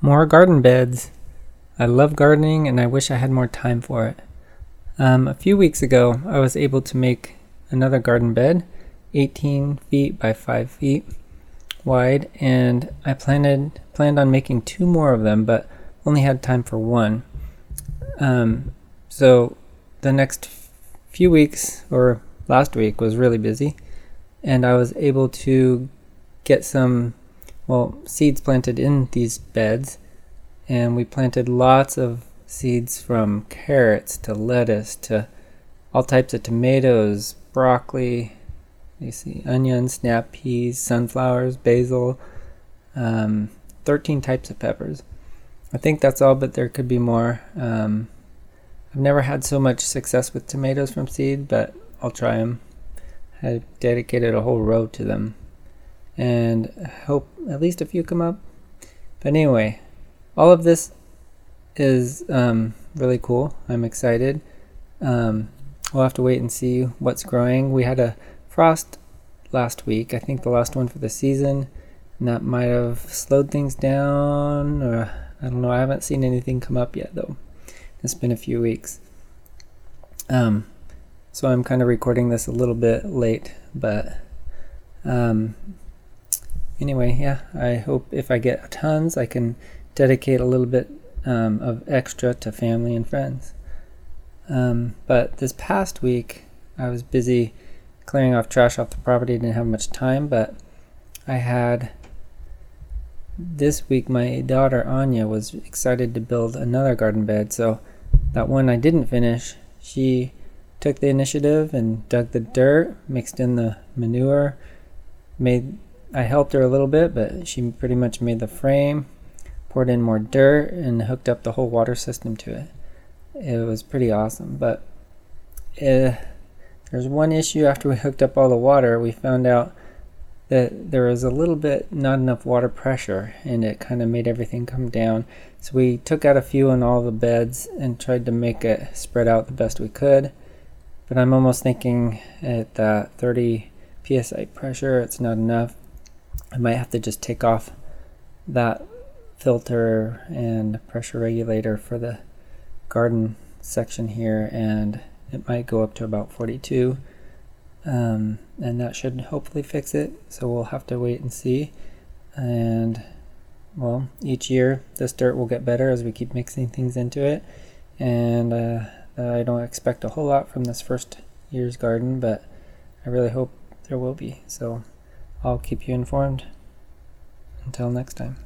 More garden beds. I love gardening and I wish I had more time for it. Um, a few weeks ago, I was able to make another garden bed, 18 feet by 5 feet wide, and I planned planned on making two more of them, but only had time for one. Um, so the next few weeks, or last week, was really busy, and I was able to get some well, seeds planted in these beds, and we planted lots of seeds from carrots to lettuce to all types of tomatoes, broccoli, you see onions, snap peas, sunflowers, basil, um, 13 types of peppers. I think that's all, but there could be more. Um, I've never had so much success with tomatoes from seed, but I'll try them. I dedicated a whole row to them and hope at least a few come up. But anyway, all of this is um, really cool. I'm excited. Um, we'll have to wait and see what's growing. We had a frost last week, I think the last one for the season, and that might have slowed things down, or I don't know. I haven't seen anything come up yet, though. It's been a few weeks. Um, so I'm kind of recording this a little bit late, but um, anyway, yeah, I hope if I get tons, I can dedicate a little bit um, of extra to family and friends. Um, but this past week, I was busy clearing off trash off the property. Didn't have much time, but I had this week. My daughter Anya was excited to build another garden bed, so that one I didn't finish, she took the initiative and dug the dirt, mixed in the manure, made I helped her a little bit, but she pretty much made the frame, poured in more dirt, and hooked up the whole water system to it. It was pretty awesome. But uh, there's one issue after we hooked up all the water, we found out that there was a little bit not enough water pressure, and it kind of made everything come down. So we took out a few in all the beds and tried to make it spread out the best we could. But I'm almost thinking at that 30 psi pressure, it's not enough. I might have to just take off that filter and pressure regulator for the garden section here and it might go up to about 42 um, and that should hopefully fix it so we'll have to wait and see. And well each year this dirt will get better as we keep mixing things into it. And uh, I don't expect a whole lot from this first year's garden but I really hope there will be so I'll keep you informed. Until next time.